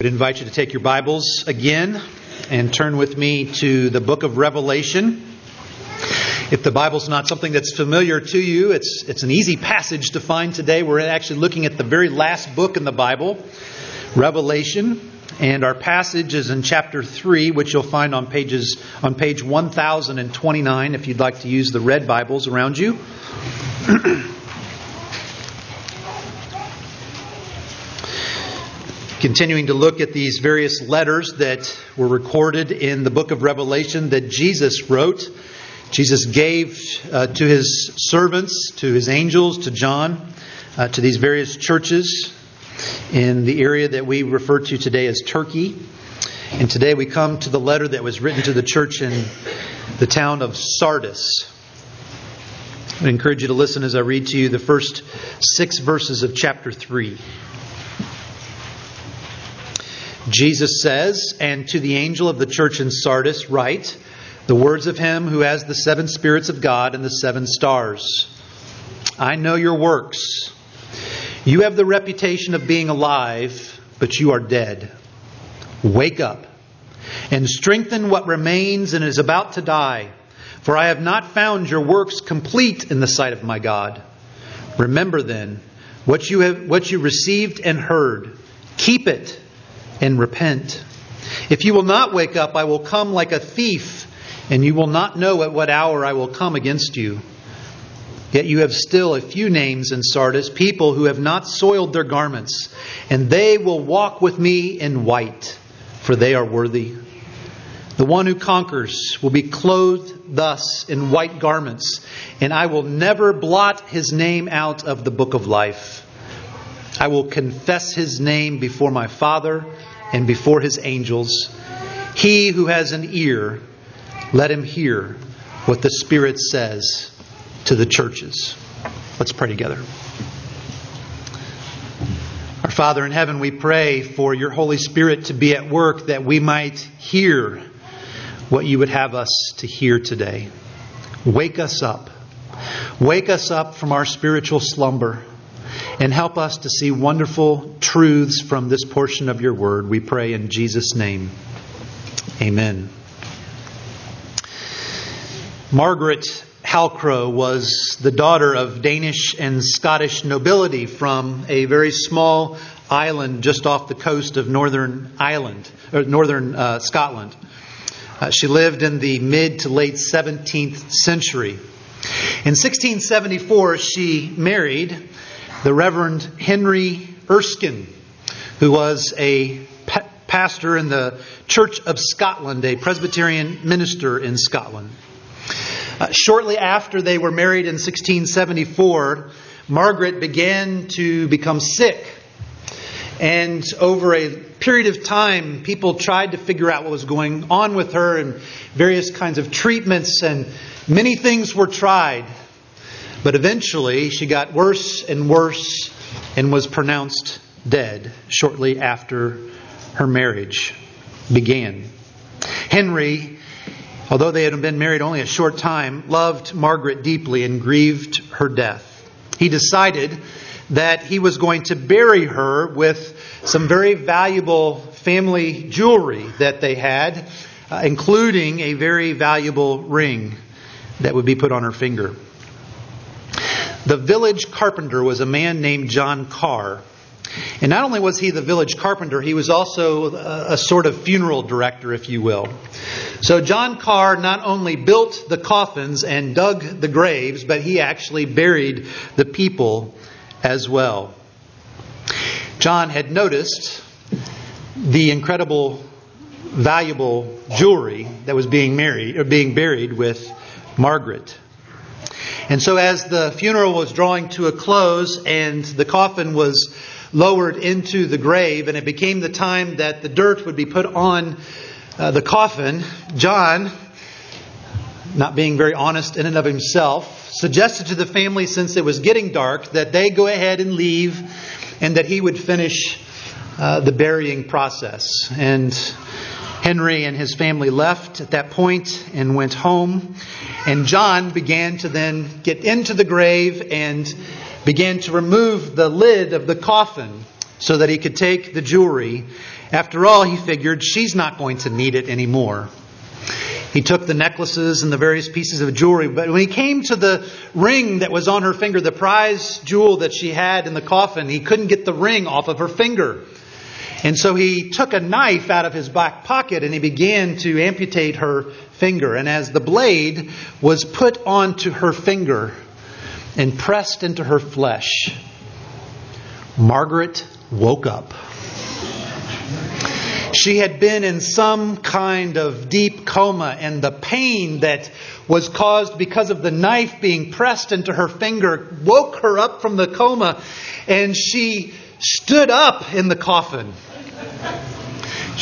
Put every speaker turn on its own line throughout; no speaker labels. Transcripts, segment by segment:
I would invite you to take your Bibles again and turn with me to the book of Revelation. If the Bible's not something that's familiar to you, it's, it's an easy passage to find today. We're actually looking at the very last book in the Bible, Revelation. And our passage is in chapter 3, which you'll find on pages on page 1029 if you'd like to use the red Bibles around you. continuing to look at these various letters that were recorded in the book of Revelation that Jesus wrote. Jesus gave uh, to his servants, to his angels, to John, uh, to these various churches in the area that we refer to today as Turkey. And today we come to the letter that was written to the church in the town of Sardis. I encourage you to listen as I read to you the first six verses of chapter 3. Jesus says, And to the angel of the church in Sardis, write the words of him who has the seven spirits of God and the seven stars. I know your works. You have the reputation of being alive, but you are dead. Wake up and strengthen what remains and is about to die, for I have not found your works complete in the sight of my God. Remember then what you have what you received and heard. Keep it and repent. If you will not wake up, I will come like a thief, and you will not know at what hour I will come against you. Yet you have still a few names in Sardis, people who have not soiled their garments, and they will walk with me in white, for they are worthy. The one who conquers will be clothed thus in white garments, and I will never blot his name out of the book of life. I will confess his name before my Father and before his angels. He who has an ear, let him hear what the Spirit says to the churches. Let's pray together. Our Father in heaven, we pray for your Holy Spirit to be at work that we might hear what you would have us to hear today. Wake us up. Wake us up from our spiritual slumber and help us to see wonderful truths from this portion of your word. We pray in Jesus' name. Amen. Margaret Halcrow was the daughter of Danish and Scottish nobility from a very small island just off the coast of Northern Ireland or Northern uh, Scotland. Uh, she lived in the mid to late 17th century. In 1674, she married the Reverend Henry Erskine, who was a pa- pastor in the Church of Scotland, a Presbyterian minister in Scotland. Uh, shortly after they were married in 1674, Margaret began to become sick. And over a period of time, people tried to figure out what was going on with her and various kinds of treatments, and many things were tried. But eventually, she got worse and worse and was pronounced dead shortly after her marriage began. Henry, although they had been married only a short time, loved Margaret deeply and grieved her death. He decided that he was going to bury her with some very valuable family jewelry that they had, uh, including a very valuable ring that would be put on her finger. The village carpenter was a man named John Carr. And not only was he the village carpenter, he was also a, sort of funeral director, if you will. So John Carr not only built the coffins and dug the graves, but he actually buried the people as well. John had noticed the incredible, valuable jewelry that was being married or being buried with Margaret. And so, as the funeral was drawing to a close and the coffin was lowered into the grave, and it became the time that the dirt would be put on uh, the coffin, John, not being very honest in and of himself, suggested to the family, since it was getting dark, that they go ahead and leave and that he would finish uh, the burying process. And Henry and his family left at that point and went home. And John began to then get into the grave and began to remove the lid of the coffin so that he could take the jewelry After all, he figured she's not going to need it anymore. He took the necklaces and the various pieces of jewelry, but when he came to the ring that was on her finger, the prize jewel that she had in the coffin, he couldn't get the ring off of her finger. And so he took a knife out of his back pocket and he began to amputate her finger. And as the blade was put onto her finger and pressed into her flesh, Margaret woke up. She had been in some kind of deep coma, and the pain that was caused because of the knife being pressed into her finger woke her up from the coma, and she stood up in the coffin.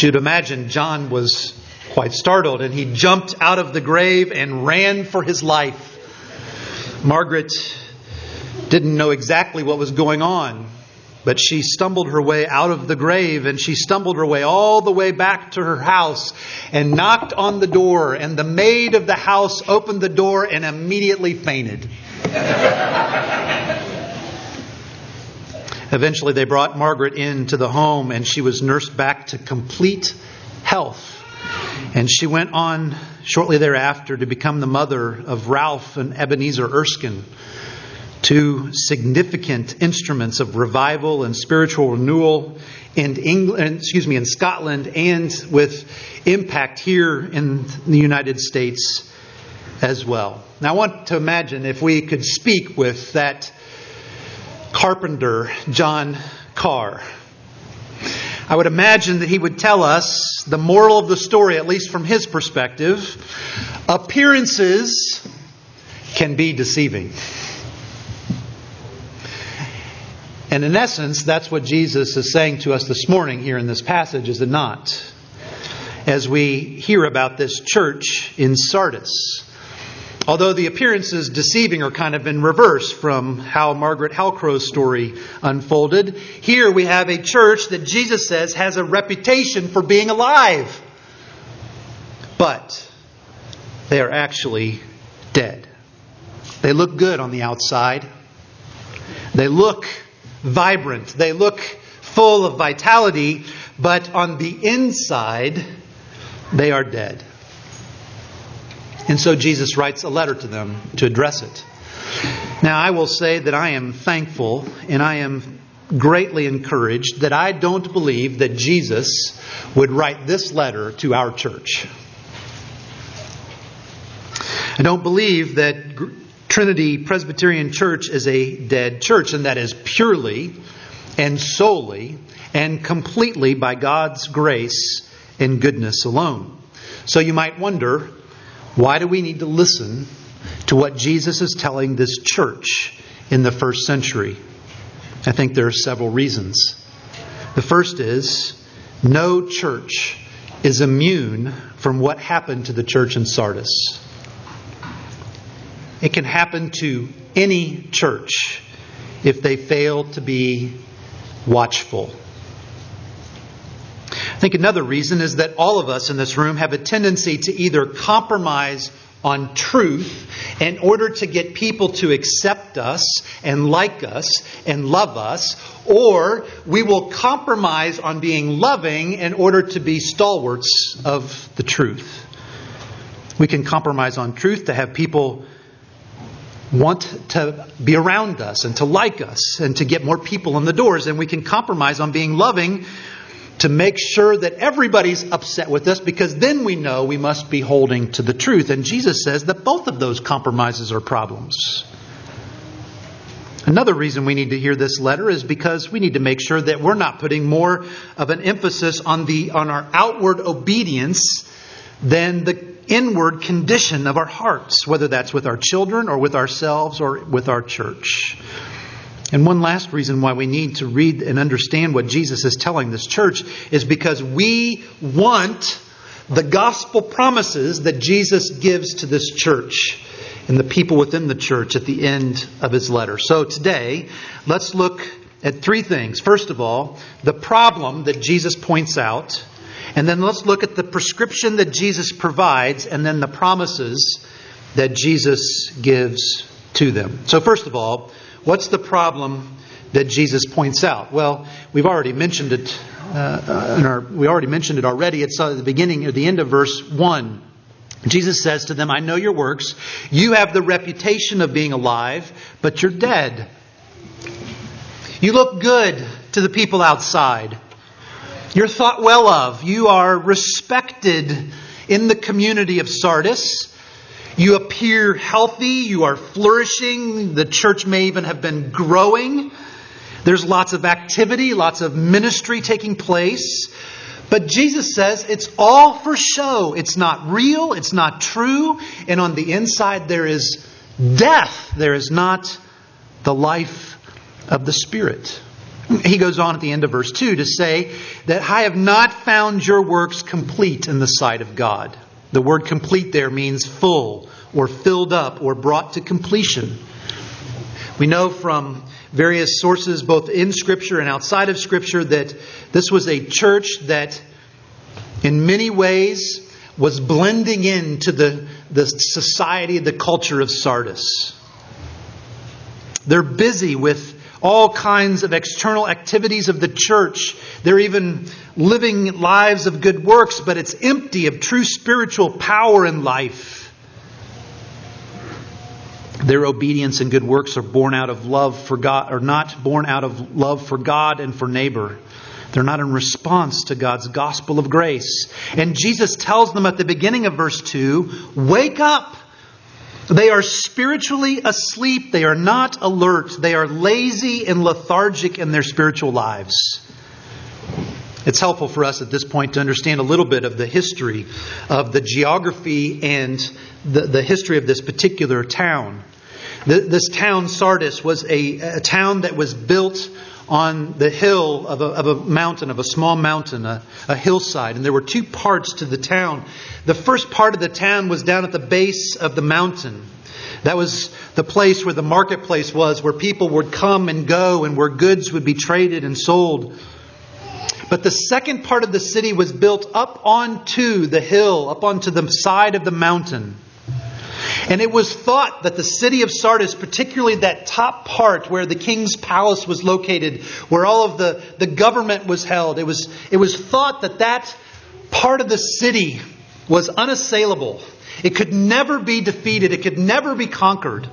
You'd imagine John was quite startled, and he jumped out of the grave and ran for his life. Margaret didn't know exactly what was going on. But she stumbled her way out of the grave and she stumbled her way all the way back to her house and knocked on the door. And the maid of the house opened the door and immediately fainted. Eventually, they brought Margaret into the home and she was nursed back to complete health. And she went on shortly thereafter to become the mother of Ralph and Ebenezer Erskine two significant instruments of revival and spiritual renewal in England, excuse me, in Scotland and with impact here in the United States as well. Now I want to imagine if we could speak with that carpenter, John Carr. I would imagine that he would tell us the moral of the story, at least from his perspective. Appearances can be deceiving. And in essence, that's what Jesus is saying to us this morning here in this passage, is it not? As we hear about this church in Sardis. Although the appearance is deceiving or kind of in reverse from how Margaret Halcrow's story unfolded, here we have a church that Jesus says has a reputation for being alive. But they are actually dead. They look good on the outside. They look vibrant. They look full of vitality, but on the inside, they are dead. And so Jesus writes a letter to them to address it. Now, I will say that I am thankful and I am greatly encouraged that I don't believe that Jesus would write this letter to our church. I don't believe that Trinity Presbyterian Church is a dead church, and that is purely and solely and completely by God's grace and goodness alone. So you might wonder why do we need to listen to what Jesus is telling this church in the first century? I think there are several reasons. The first is no church is immune from what happened to the church in Sardis. It can happen to any church if they fail to be watchful. I think another reason is that all of us in this room have a tendency to either compromise on truth in order to get people to accept us and like us and love us, or we will compromise on being loving in order to be stalwarts of the truth. We can compromise on truth to have people want to be around us and to like us and to get more people in the doors. And we can compromise on being loving to make sure that everybody's upset with us because then we know we must be holding to the truth. And Jesus says that both of those compromises are problems. Another reason we need to hear this letter is because we need to make sure that we're not putting more of an emphasis on the on our outward obedience than the inward condition of our hearts, whether that's with our children or with ourselves or with our church. And one last reason why we need to read and understand what Jesus is telling this church is because we want the gospel promises that Jesus gives to this church and the people within the church at the end of his letter. So today, let's look at three things. First of all, the problem that Jesus points out and then let's look at the prescription that Jesus provides and then the promises that Jesus gives to them. So, first of all, what's the problem that Jesus points out? Well, we've already mentioned it uh, our, we already mentioned it already. It's at the beginning or the end of verse 1. Jesus says to them, I know your works. You have the reputation of being alive, but you're dead. You look good to the people outside. You're thought well of. You are respected in the community of Sardis. You appear healthy. You are flourishing. The church may even have been growing. There's lots of activity, lots of ministry taking place. But Jesus says it's all for show. It's not real. It's not true. And on the inside, there is death. There is not the life of the Spirit. He goes on at the end of verse 2 to say that I have not found your works complete in the sight of God. The word complete there means full or filled up or brought to completion. We know from various sources, both in Scripture and outside of Scripture, that this was a church that, in many ways, was blending into the, the society, the culture of Sardis. They're busy with all kinds of external activities of the church. They're even living lives of good works, but it's empty of true spiritual power and life. Their obedience and good works are born out of love for God, are not born out of love for God and for neighbor. They're not in response to God's gospel of grace. And Jesus tells them at the beginning of verse 2 Wake up! They are spiritually asleep. They are not alert. They are lazy and lethargic in their spiritual lives. It's helpful for us at this point to understand a little bit of the history of the geography and the, the history of this particular town. The, this town, Sardis, was a, a, town that was built on the hill of a, of a mountain, of a small mountain, a, a hillside. And there were two parts to the town. The first part of the town was down at the base of the mountain. That was the place where the marketplace was, where people would come and go and where goods would be traded and sold. But the second part of the city was built up onto the hill, up onto the side of the mountain. And it was thought that the city of Sardis, particularly that top part where the king's palace was located, where all of the, the government was held, it was, it was thought that that part of the city was unassailable. It could never be defeated, it could never be conquered.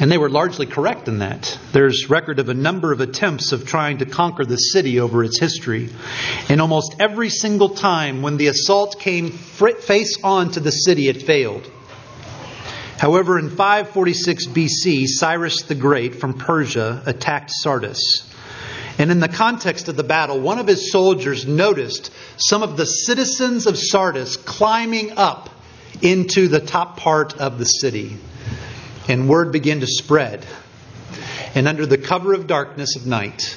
And they were largely correct in that. There's record of a number of attempts of trying to conquer the city over its history. And almost every single time when the assault came face on to the city, it failed. However, in 546 BC, Cyrus the Great from Persia attacked Sardis. And in the context of the battle, one of his soldiers noticed some of the citizens of Sardis climbing up into the top part of the city and word began to spread. And under the cover of darkness of night,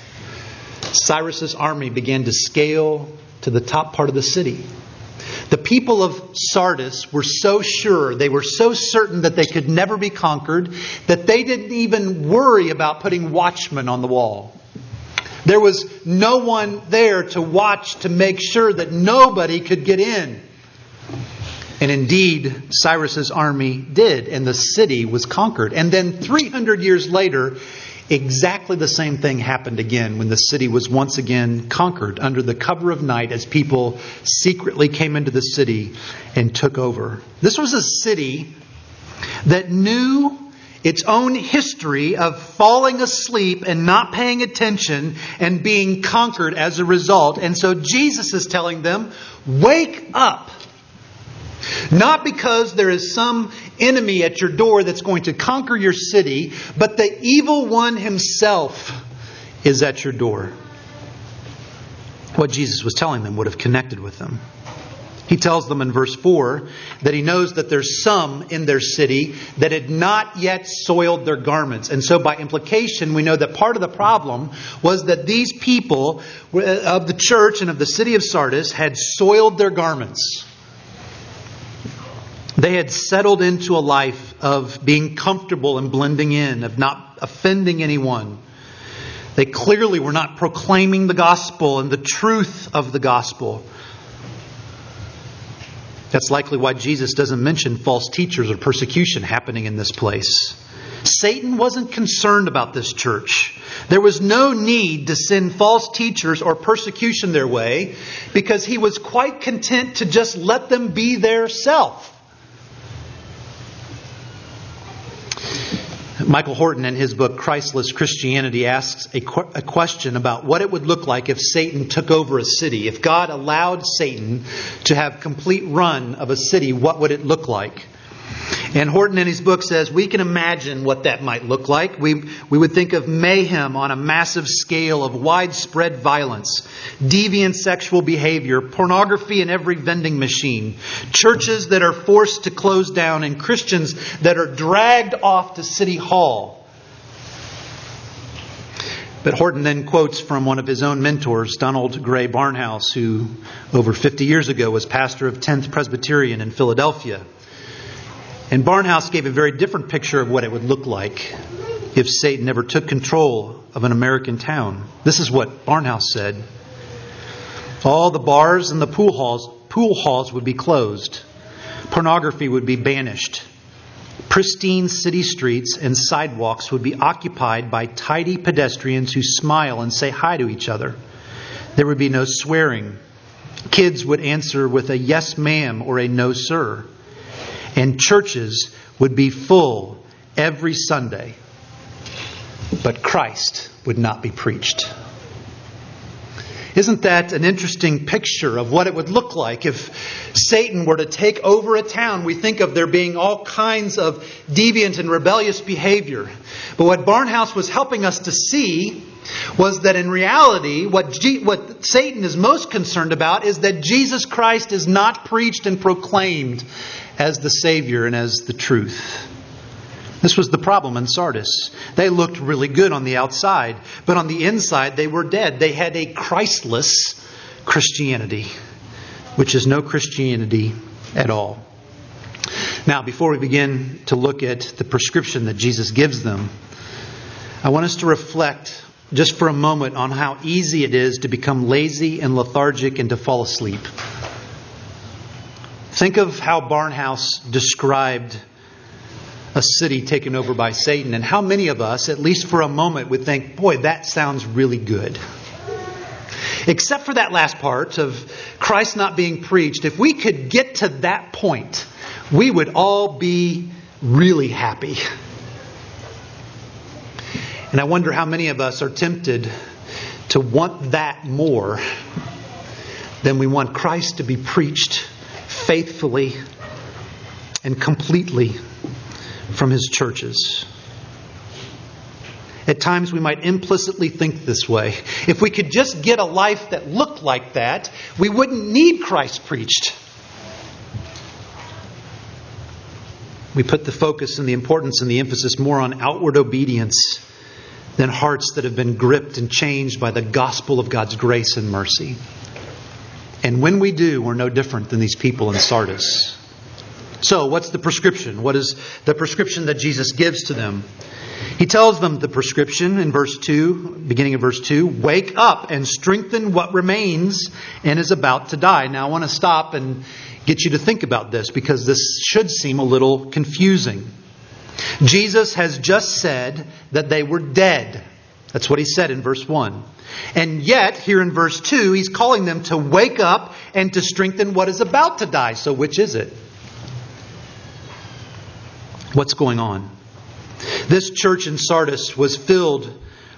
Cyrus's army began to scale to the top part of the city. The people of Sardis were so sure, they were so certain that they could never be conquered, that they didn't even worry about putting watchmen on the wall. There was no one there to watch to make sure that nobody could get in. And indeed, Cyrus's army did, and the city was conquered. And then 300 years later, exactly the same thing happened again when the city was once again conquered under the cover of night as people secretly came into the city and took over. This was a city that knew its own history of falling asleep and not paying attention and being conquered as a result. And so Jesus is telling them, Wake up! Not because there is some enemy at your door that's going to conquer your city, but the evil one himself is at your door. What Jesus was telling them would have connected with them. He tells them in verse 4 that he knows that there's some in their city that had not yet soiled their garments. And so, by implication, we know that part of the problem was that these people uh, of the church and of the city of Sardis had soiled their garments. They had settled into a life of being comfortable and blending in, of not offending anyone. They clearly were not proclaiming the gospel and the truth of the gospel. That's likely why Jesus doesn't mention false teachers or persecution happening in this place. Satan wasn't concerned about this church. There was no need to send false teachers or persecution their way because he was quite content to just let them be their self. Michael Horton, in his book Christless Christianity, asks a, qu- a, question about what it would look like if Satan took over a city. If God allowed Satan to have complete run of a city, what would it look like? And Horton in his book says we can imagine what that might look like. We, we would think of mayhem on a massive scale of widespread violence, deviant sexual behavior, pornography in every vending machine, churches that are forced to close down, and Christians that are dragged off to City Hall. But Horton then quotes from one of his own mentors, Donald Grey Barnhouse, who over 50 years ago was pastor of 10th Presbyterian in Philadelphia. And Barnhouse gave a very different picture of what it would look like if Satan ever took control of an American town. This is what Barnhouse said. All the bars and the pool halls, pool halls would be closed. Pornography would be banished. Pristine city streets and sidewalks would be occupied by tidy pedestrians who smile and say hi to each other. There would be no swearing. Kids would answer with a yes, ma'am, or a no, sir and churches would be full every Sunday, but Christ would not be preached. Isn't that an interesting picture of what it would look like if Satan were to take over a town? We think of there being all kinds of deviant and rebellious behavior. But what Barnhouse was helping us to see was that in reality, what, G- what Satan is most concerned about is that Jesus Christ is not preached and proclaimed as the Savior and as the truth. This was the problem in Sardis. They looked really good on the outside, but on the inside they were dead. They had a Christless Christianity, which is no Christianity at all. Now, before we begin to look at the prescription that Jesus gives them, I want us to reflect just for a moment on how easy it is to become lazy and lethargic and to fall asleep. Think of how Barnhouse described a city taken over by Satan, and how many of us, at least for a moment, would think, boy, that sounds really good. Except for that last part of Christ not being preached, if we could get to that point, we would all be really happy. And I wonder how many of us are tempted to want that more than we want Christ to be preached faithfully and completely from his churches. At times, we might implicitly think this way. If we could just get a life that looked like that, we wouldn't need Christ preached. We put the focus and the importance and the emphasis more on outward obedience than hearts that have been gripped and changed by the gospel of God's grace and mercy. And when we do, we're no different than these people in Sardis. So, what's the prescription? What is the prescription that Jesus gives to them? He tells them the prescription in verse 2, beginning of verse 2 wake up and strengthen what remains and is about to die. Now, I want to stop and get you to think about this because this should seem a little confusing. Jesus has just said that they were dead. That's what he said in verse 1. And yet, here in verse 2, he's calling them to wake up and to strengthen what is about to die. So, which is it? What's going on? This church in Sardis was filled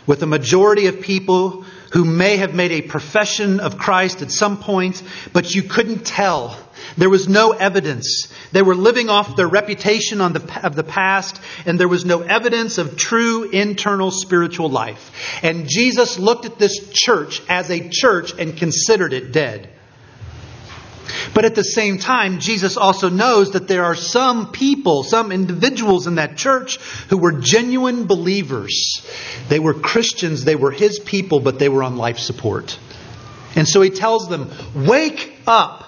with a majority of people who may have made a profession of Christ at some point, but you couldn't tell. There was no evidence. They were living off their reputation the, of the past, and there was no evidence of true internal spiritual life. And Jesus looked at this church as a church and considered it dead. But at the same time, Jesus also knows that there are some people, some individuals in that church who were genuine believers. They were Christians, they were his people, but they were on life support. And so he tells them, Wake up.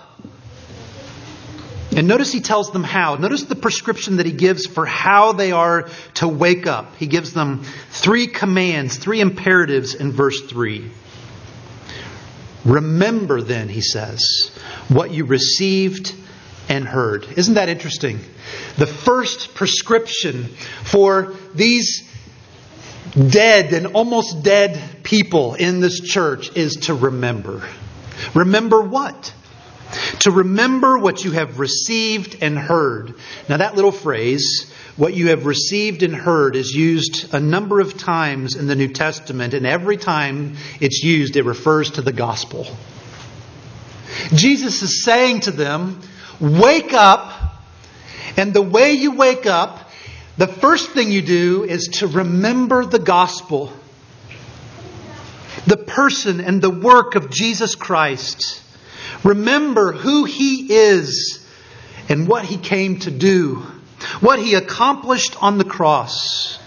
And notice he tells them how. Notice the prescription that he gives for how they are to wake up. He gives them three commands, three imperatives in verse 3. Remember then, he says, what you received and heard. Isn't that interesting? The first prescription for these dead and almost dead people in this church is to remember. Remember what? To remember what you have received and heard. Now, that little phrase, what you have received and heard, is used a number of times in the New Testament, and every time it's used, it refers to the gospel. Jesus is saying to them, Wake up, and the way you wake up, the first thing you do is to remember the gospel, the person and the work of Jesus Christ. Remember who He is and what He came to do, what He accomplished on the cross.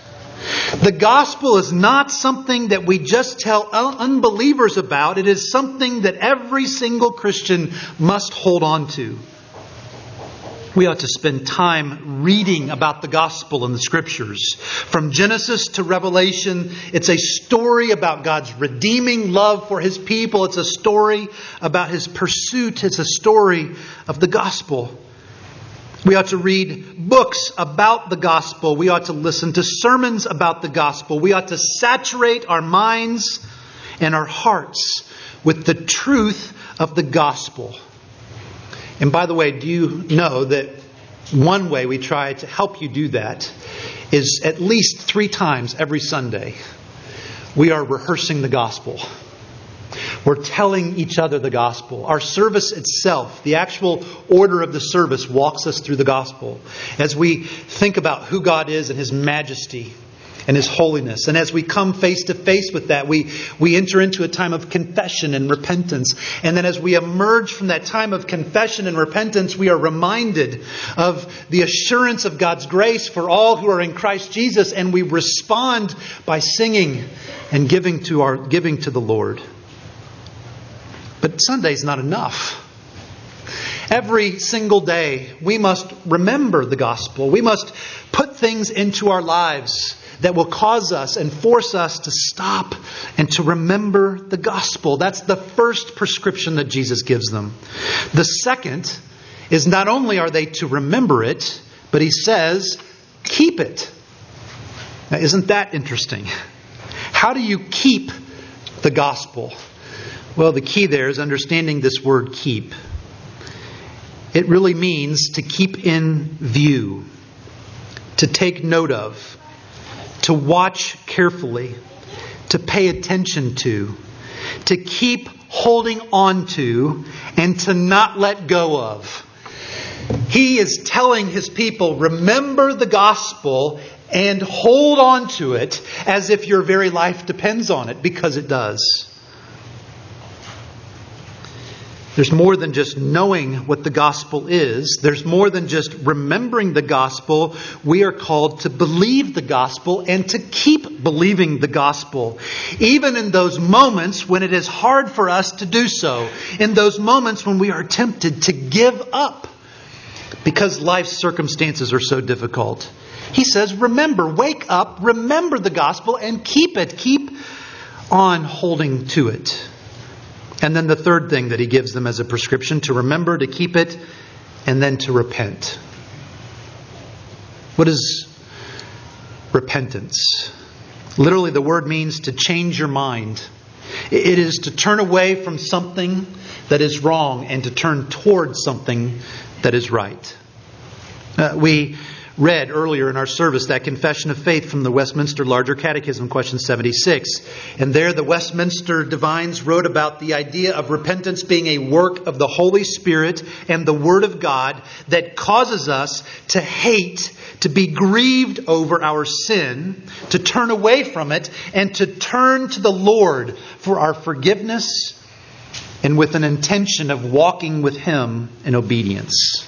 The gospel is not something that we just tell unbelievers about. It is something that every single Christian must hold on to. We ought to spend time reading about the gospel in the scriptures. From Genesis to Revelation, it's a story about God's redeeming love for his people. It's a story about his pursuit. It's a story of the gospel. We ought to read books about the gospel. We ought to listen to sermons about the gospel. We ought to saturate our minds and our hearts with the truth of the gospel. And by the way, do you know that one way we try to help you do that is at least three times every Sunday, we are rehearsing the gospel. We're telling each other the gospel. Our service itself, the actual order of the service, walks us through the gospel. As we think about who God is and His majesty, and His holiness. And as we come face to face with that, we, we enter into a time of confession and repentance. And then as we emerge from that time of confession and repentance, we are reminded of the assurance of God's grace for all who are in Christ Jesus, and we respond by singing and giving to, our, giving to the Lord. But Sunday's not enough. Every single day, we must remember the gospel. We must put things into our lives that will cause us and force us to stop and to remember the gospel. That's the first prescription that Jesus gives them. The second is not only are they to remember it, but he says, keep it. Now, isn't that interesting? How do you keep the gospel? Well, the key there is understanding this word keep. It really means to keep in view, to take note of, to watch carefully, to pay attention to, to keep holding on to, and to not let go of. He is telling his people, remember the gospel and hold on to it as if your very life depends on it, because it does. There's more than just knowing what the gospel is. There's more than just remembering the gospel. We are called to believe the gospel and to keep believing the gospel. Even in those moments when it is hard for us to do so. In those moments when we are tempted to give up because life's circumstances are so difficult. He says, remember, wake up, remember the gospel and keep it. Keep on holding to it. And then the third thing that he gives them as a prescription to remember, to keep it, and then to repent. What is repentance? Literally, the word means to change your mind. It is to turn away from something that is wrong and to turn towards something that is right. Uh, we read earlier in our service that confession of faith from the Westminster Larger Catechism, question 76. And there the Westminster divines wrote about the idea of repentance being a work of the Holy Spirit and the Word of God that causes us to hate, to be grieved over our sin, to turn away from it, and to turn to the Lord for our forgiveness and with an intention of walking with Him in obedience.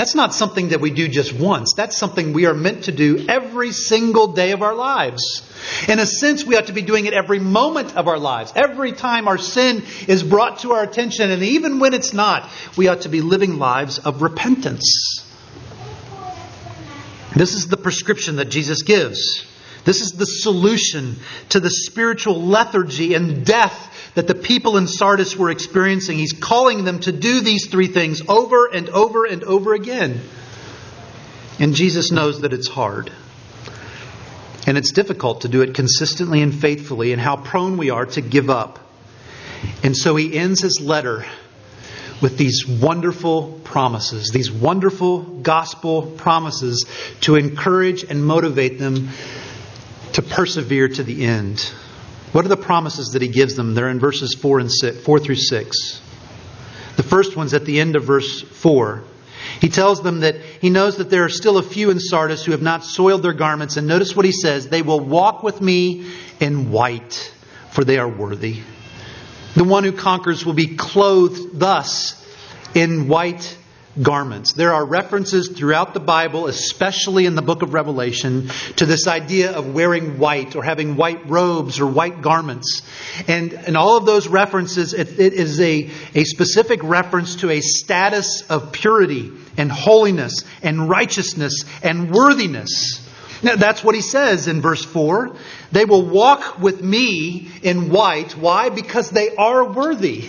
That's not something that we do just once. That's something we are meant to do every single day of our lives. In a sense, we ought to be doing it every moment of our lives. Every time our sin is brought to our attention, and even when it's not, we ought to be living lives of repentance. This is the prescription that Jesus gives This is the solution to the spiritual lethargy and death that the people in Sardis were experiencing. He's calling them to do these three things over and over and over again. And Jesus knows that it's hard. And it's difficult to do it consistently and faithfully, and how prone we are to give up. And so he ends his letter with these wonderful promises, these wonderful gospel promises to encourage and motivate them to persevere to the end. What are the promises that he gives them? They're in verses 4 and 6, 4 through 6. The first one's at the end of verse 4. He tells them that he knows that there are still a few in Sardis who have not soiled their garments. And notice what he says they will walk with me in white, for they are worthy. The one who conquers will be clothed thus in white garments. There are references throughout the Bible, especially in the book of Revelation, to this idea of wearing white or having white robes or white garments. And in all of those references, it, it is a, a specific reference to a status of purity and holiness and righteousness and worthiness. Now, that's what he says in verse 4. They will walk with me in white. Why? Because they are worthy.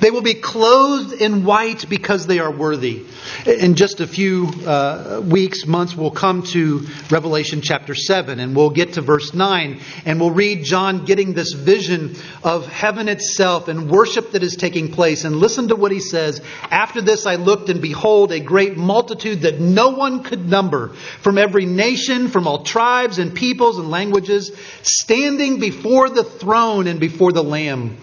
They will be clothed in white because they are worthy. In just a few uh, weeks, months, we'll come to Revelation chapter 7 and we'll get to verse 9 and we'll read John getting this vision of heaven itself and worship that is taking place. And listen to what he says. After this, I looked and behold a great multitude that no one could number from every nation, from all tribes and peoples and languages, standing before the throne and before the Lamb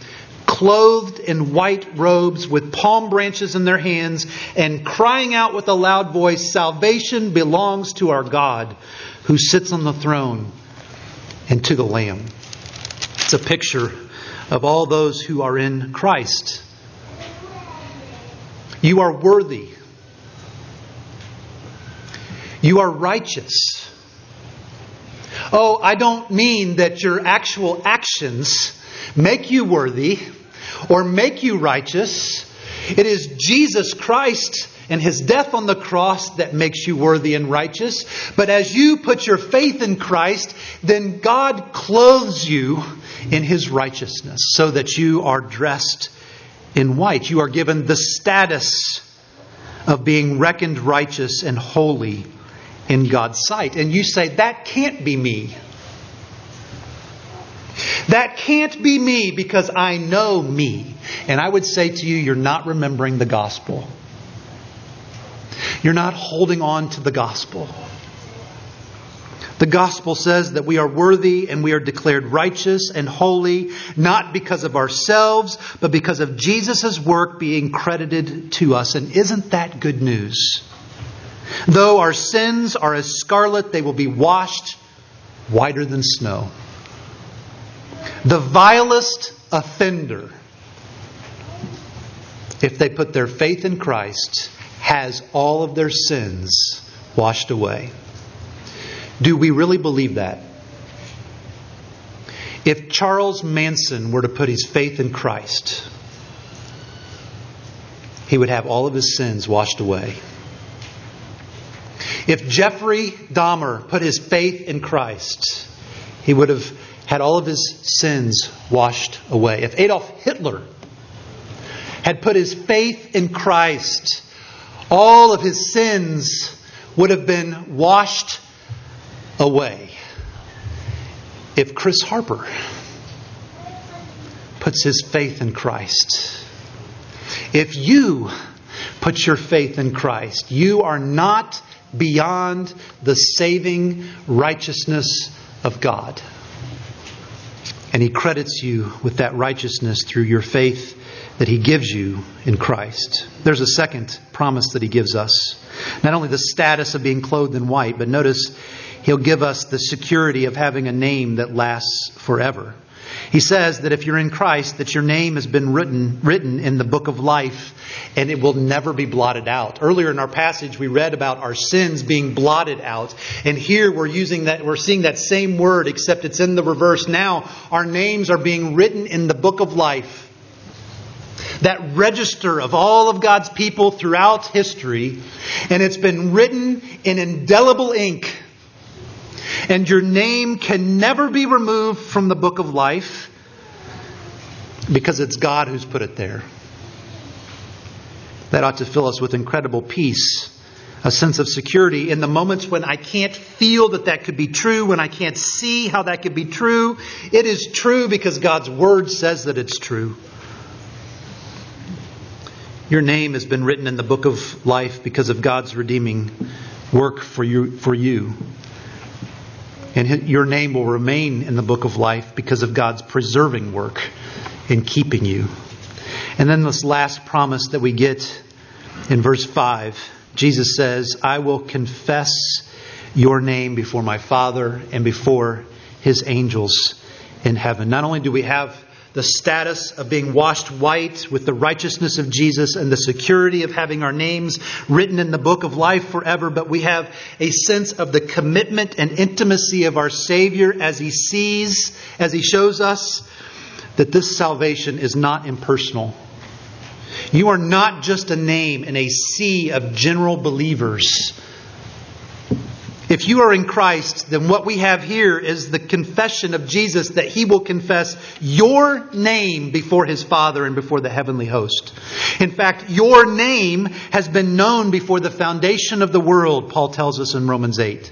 clothed in white robes with palm branches in their hands and crying out with a loud voice, Salvation belongs to our God who sits on the throne and to the Lamb. It's a picture of all those who are in Christ. You are worthy. You are righteous. Oh, I don't mean that your actual actions make you worthy or make you righteous. It is Jesus Christ and his death on the cross that makes you worthy and righteous. But as you put your faith in Christ, then God clothes you in his righteousness so that you are dressed in white. You are given the status of being reckoned righteous and holy in God's sight. And you say, that can't be me. That can't be me because I know me. And I would say to you, you're not remembering the gospel. You're not holding on to the gospel. The gospel says that we are worthy and we are declared righteous and holy, not because of ourselves, but because of Jesus' work being credited to us. And isn't that good news? Though our sins are as scarlet, they will be washed whiter than snow. The vilest offender, if they put their faith in Christ, has all of their sins washed away. Do we really believe that? If Charles Manson were to put his faith in Christ, he would have all of his sins washed away. If Jeffrey Dahmer put his faith in Christ, he would have had all of his sins washed away. If Adolf Hitler had put his faith in Christ, all of his sins would have been washed away. If Chris Harper puts his faith in Christ, if you put your faith in Christ, you are not beyond the saving righteousness of God. And He credits you with that righteousness through your faith that He gives you in Christ. There's a second promise that He gives us. Not only the status of being clothed in white, but notice He'll give us the security of having a name that lasts forever. He says that if you're in Christ, that your name has been written, written in the book of life and it will never be blotted out. Earlier in our passage, we read about our sins being blotted out. And here we're using that, we're seeing that same word, except it's in the reverse. Now our names are being written in the book of life. That register of all of God's people throughout history. And it's been written in indelible ink And your name can never be removed from the book of life because it's God who's put it there. That ought to fill us with incredible peace, a sense of security in the moments when I can't feel that that could be true, when I can't see how that could be true. It is true because God's word says that it's true. Your name has been written in the book of life because of God's redeeming work for you. For you. And your name will remain in the book of life because of God's preserving work in keeping you. And then this last promise that we get in verse 5 Jesus says, I will confess your name before my Father and before his angels in heaven. Not only do we have the status of being washed white with the righteousness of Jesus and the security of having our names written in the book of life forever, but we have a sense of the commitment and intimacy of our Savior as He sees, as He shows us that this salvation is not impersonal. You are not just a name in a sea of general believers if you are in Christ, then what we have here is the confession of Jesus that he will confess your name before his Father and before the heavenly host. In fact, your name has been known before the foundation of the world, Paul tells us in Romans 8.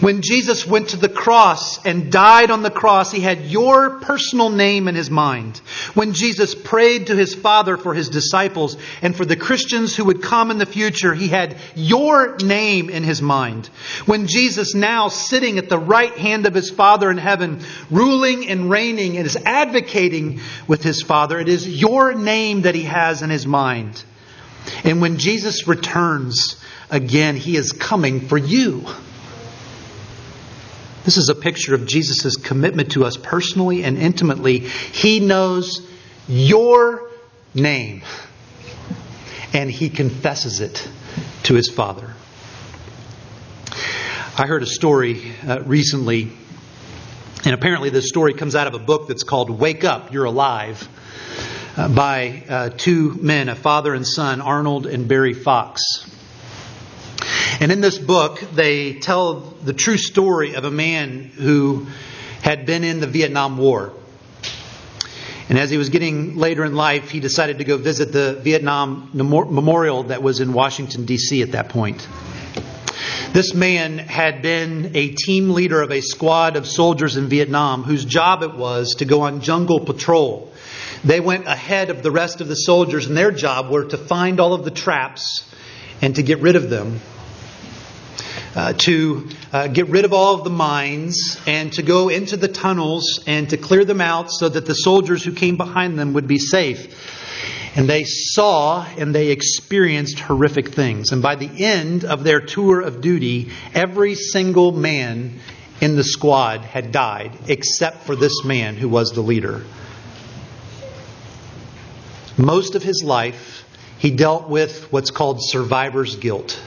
When Jesus went to the cross and died on the cross, he had your personal name in his mind. When Jesus prayed to his Father for his disciples and for the Christians who would come in the future, he had your name in his mind. When Jesus, now sitting at the right hand of his Father in heaven, ruling and reigning and is advocating with his Father, it is your name that he has in his mind. And when Jesus returns again, he is coming for you. This is a picture of Jesus' commitment to us personally and intimately. He knows your name, and he confesses it to his Father. I heard a story uh, recently, and apparently this story comes out of a book that's called Wake Up, You're Alive, uh, by uh, two men, a father and son, Arnold and Barry Fox. And in this book, they tell the true story of a man who had been in the Vietnam War. And as he was getting later in life, he decided to go visit the Vietnam Memorial that was in Washington, D.C. at that point. This man had been a team leader of a squad of soldiers in Vietnam whose job it was to go on jungle patrol. They went ahead of the rest of the soldiers, and their job were to find all of the traps and to get rid of them uh, to uh, get rid of all of the mines and to go into the tunnels and to clear them out so that the soldiers who came behind them would be safe. And they saw and they experienced horrific things. And by the end of their tour of duty, every single man in the squad had died except for this man who was the leader. Most of his life, he dealt with what's called survivor's guilt.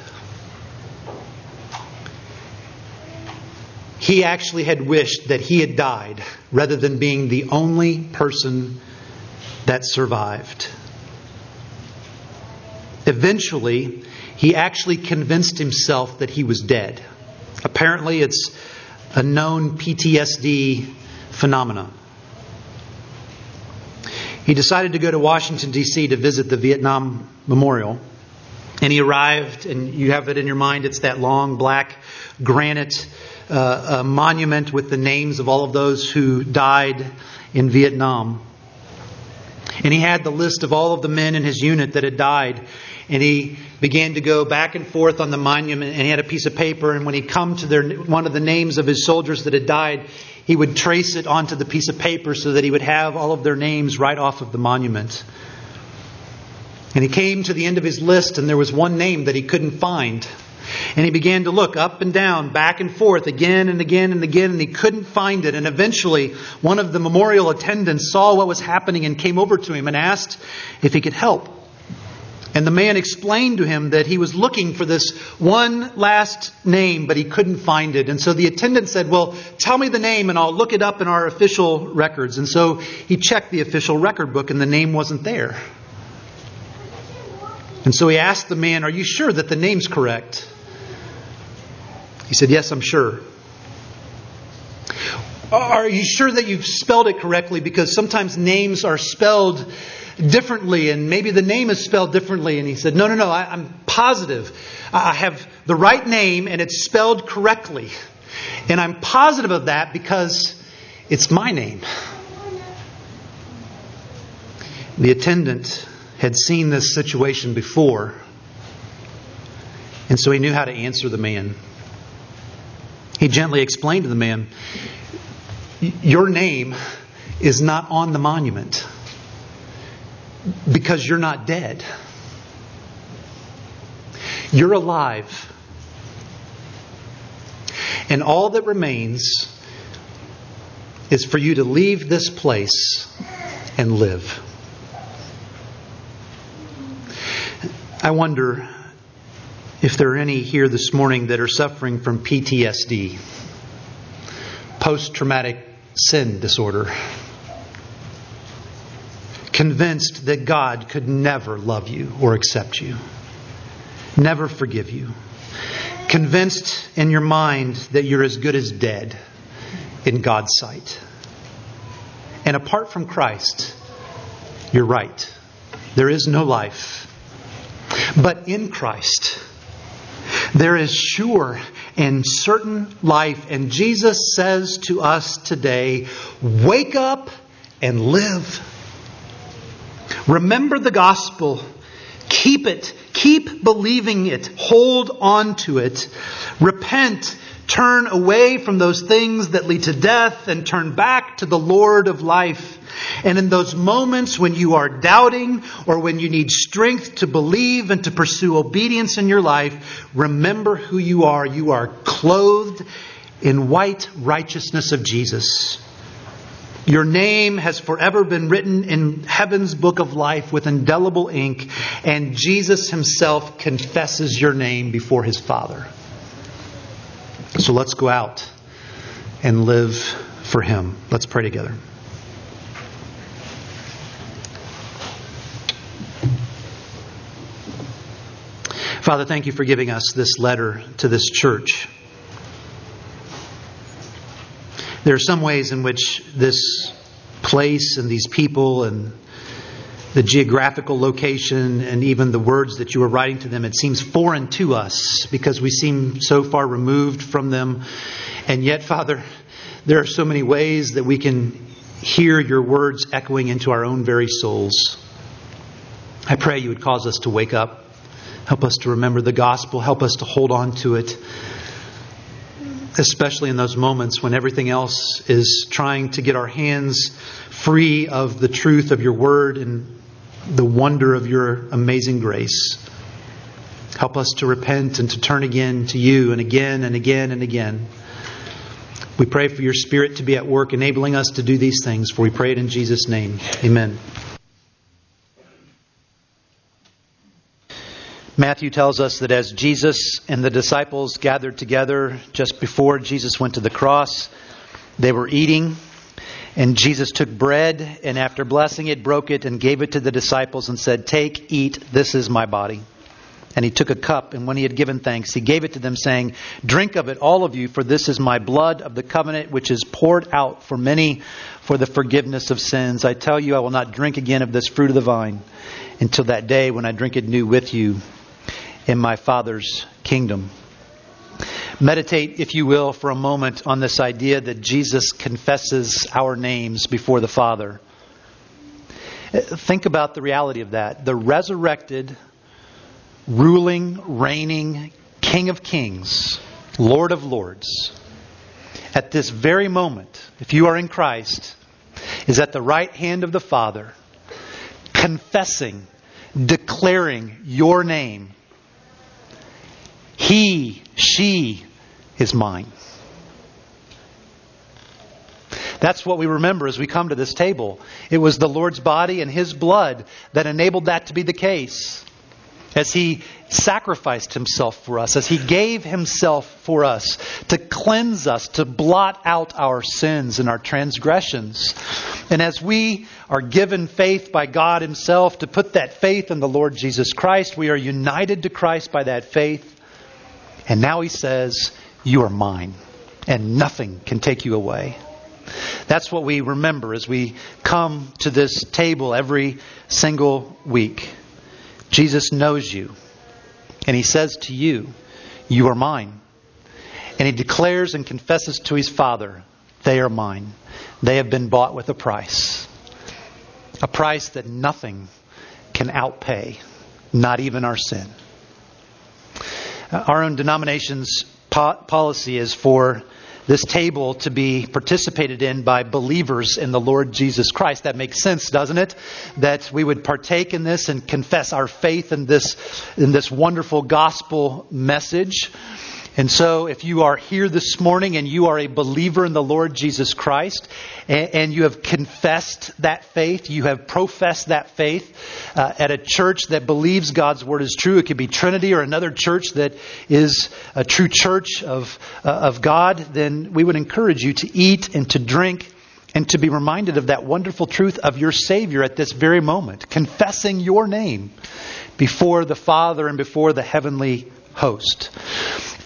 He actually had wished that he had died rather than being the only person that survived. Eventually, he actually convinced himself that he was dead. Apparently, it's a known PTSD phenomenon. He decided to go to Washington, D.C. to visit the Vietnam Memorial. And he arrived, and you have it in your mind, it's that long black granite uh, a monument with the names of all of those who died in Vietnam. And he had the list of all of the men in his unit that had died. And he began to go back and forth on the monument, and he had a piece of paper. And when he come to their, one of the names of his soldiers that had died, he would trace it onto the piece of paper so that he would have all of their names right off of the monument. And he came to the end of his list, and there was one name that he couldn't find. And he began to look up and down, back and forth, again and again and again, and he couldn't find it. And eventually, one of the memorial attendants saw what was happening and came over to him and asked if he could help. And the man explained to him that he was looking for this one last name, but he couldn't find it. And so the attendant said, Well, tell me the name and I'll look it up in our official records. And so he checked the official record book and the name wasn't there. And so he asked the man, Are you sure that the name's correct? He said, Yes, I'm sure. Are you sure that you've spelled it correctly? Because sometimes names are spelled differently, and maybe the name is spelled differently. And he said, No, no, no, I, am positive. I have the right name, and it's spelled correctly. And I'm positive of that because it's my name. The attendant had seen this situation before, and so he knew how to answer the man. He gently explained to the man, Your name is not on the monument because you're not dead. You're alive. And all that remains is for you to leave this place and live. I wonder if there are any here this morning that are suffering from PTSD, post traumatic sin disorder, convinced that God could never love you or accept you, never forgive you, convinced in your mind that you're as good as dead in God's sight. And apart from Christ, you're right. There is no life. But in Christ, there is sure and certain life. And Jesus says to us today wake up and live. Remember the gospel. Keep it. Keep believing it. Hold on to it. Repent Turn away from those things that lead to death and turn back to the Lord of life. And in those moments when you are doubting or when you need strength to believe and to pursue obedience in your life, remember who you are. You are clothed in white righteousness of Jesus. Your name has forever been written in heaven's book of life with indelible ink, and Jesus himself confesses your name before his Father. So let's go out and live for Him. Let's pray together. Father, thank you for giving us this letter to this church. There are some ways in which this place and these people and the geographical location and even the words that you are writing to them, it seems foreign to us because we seem so far removed from them. And yet, Father, there are so many ways that we can hear your words echoing into our own very souls. I pray you would cause us to wake up. Help us to remember the gospel. Help us to hold on to it, especially in those moments when everything else is trying to get our hands free of the truth of your word and the wonder of your amazing grace. Help us to repent and to turn again to you and again and again and again. We pray for your Spirit to be at work, enabling us to do these things, for we pray it in Jesus' name. Amen. Matthew tells us that as Jesus and the disciples gathered together just before Jesus went to the cross, they were eating. And Jesus took bread, and after blessing it, broke it and gave it to the disciples and said, Take, eat, this is my body. And he took a cup, and when he had given thanks, he gave it to them, saying, Drink of it, all of you, for this is my blood of the covenant, which is poured out for many for the forgiveness of sins. I tell you, I will not drink again of this fruit of the vine until that day when I drink it new with you in my Father's kingdom. Meditate, if you will, for a moment on this idea that Jesus confesses our names before the Father. Think about the reality of that. The resurrected, ruling, reigning King of Kings, Lord of Lords, at this very moment, if you are in Christ, is at the right hand of the Father, confessing, declaring your name. He, she is mine. That's what we remember as we come to this table. It was the Lord's body and His blood that enabled that to be the case. As He sacrificed Himself for us, as He gave Himself for us to cleanse us, to blot out our sins and our transgressions. And as we are given faith by God Himself to put that faith in the Lord Jesus Christ, we are united to Christ by that faith. And now He says, you are mine, and nothing can take you away. That's what we remember as we come to this table every single week. Jesus knows you, and he says to you, You are mine. And he declares and confesses to his Father, They are mine. They have been bought with a price. A price that nothing can outpay, not even our sin. Our own denomination's po- policy is for this table to be participated in by believers in the Lord Jesus Christ. That makes sense, doesn't it? That we would partake in this and confess our faith in this, in this wonderful gospel message. And so, if you are here this morning and you are a believer in the Lord Jesus Christ, and, and you have confessed that faith, you have professed that faith uh, at a church that believes God's Word is true, it could be Trinity or another church that is a true church of, uh, of God, then we would encourage you to eat and to drink and to be reminded of that wonderful truth of your Savior at this very moment, confessing your name before the Father and before the heavenly host.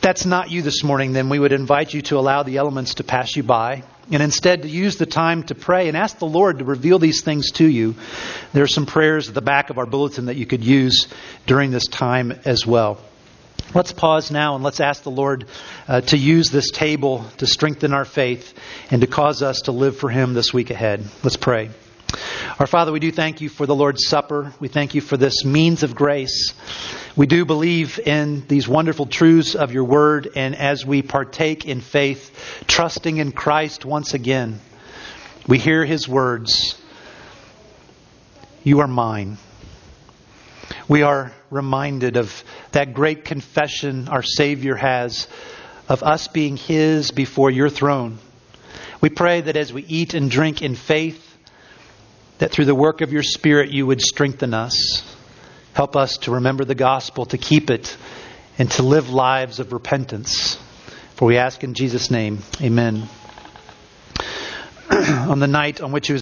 That's not you this morning, then we would invite you to allow the elements to pass you by and instead to use the time to pray and ask the Lord to reveal these things to you. There are some prayers at the back of our bulletin that you could use during this time as well. Let's pause now and let's ask the Lord uh, to use this table to strengthen our faith and to cause us to live for Him this week ahead. Let's pray. Our Father, we do thank you for the Lord's Supper. We thank you for this means of grace. We do believe in these wonderful truths of your word, and as we partake in faith, trusting in Christ once again, we hear his words You are mine. We are reminded of that great confession our Savior has of us being his before your throne. We pray that as we eat and drink in faith, that through the work of your Spirit you would strengthen us. Help us to remember the gospel, to keep it, and to live lives of repentance. For we ask in Jesus' name, amen. on the night on which he was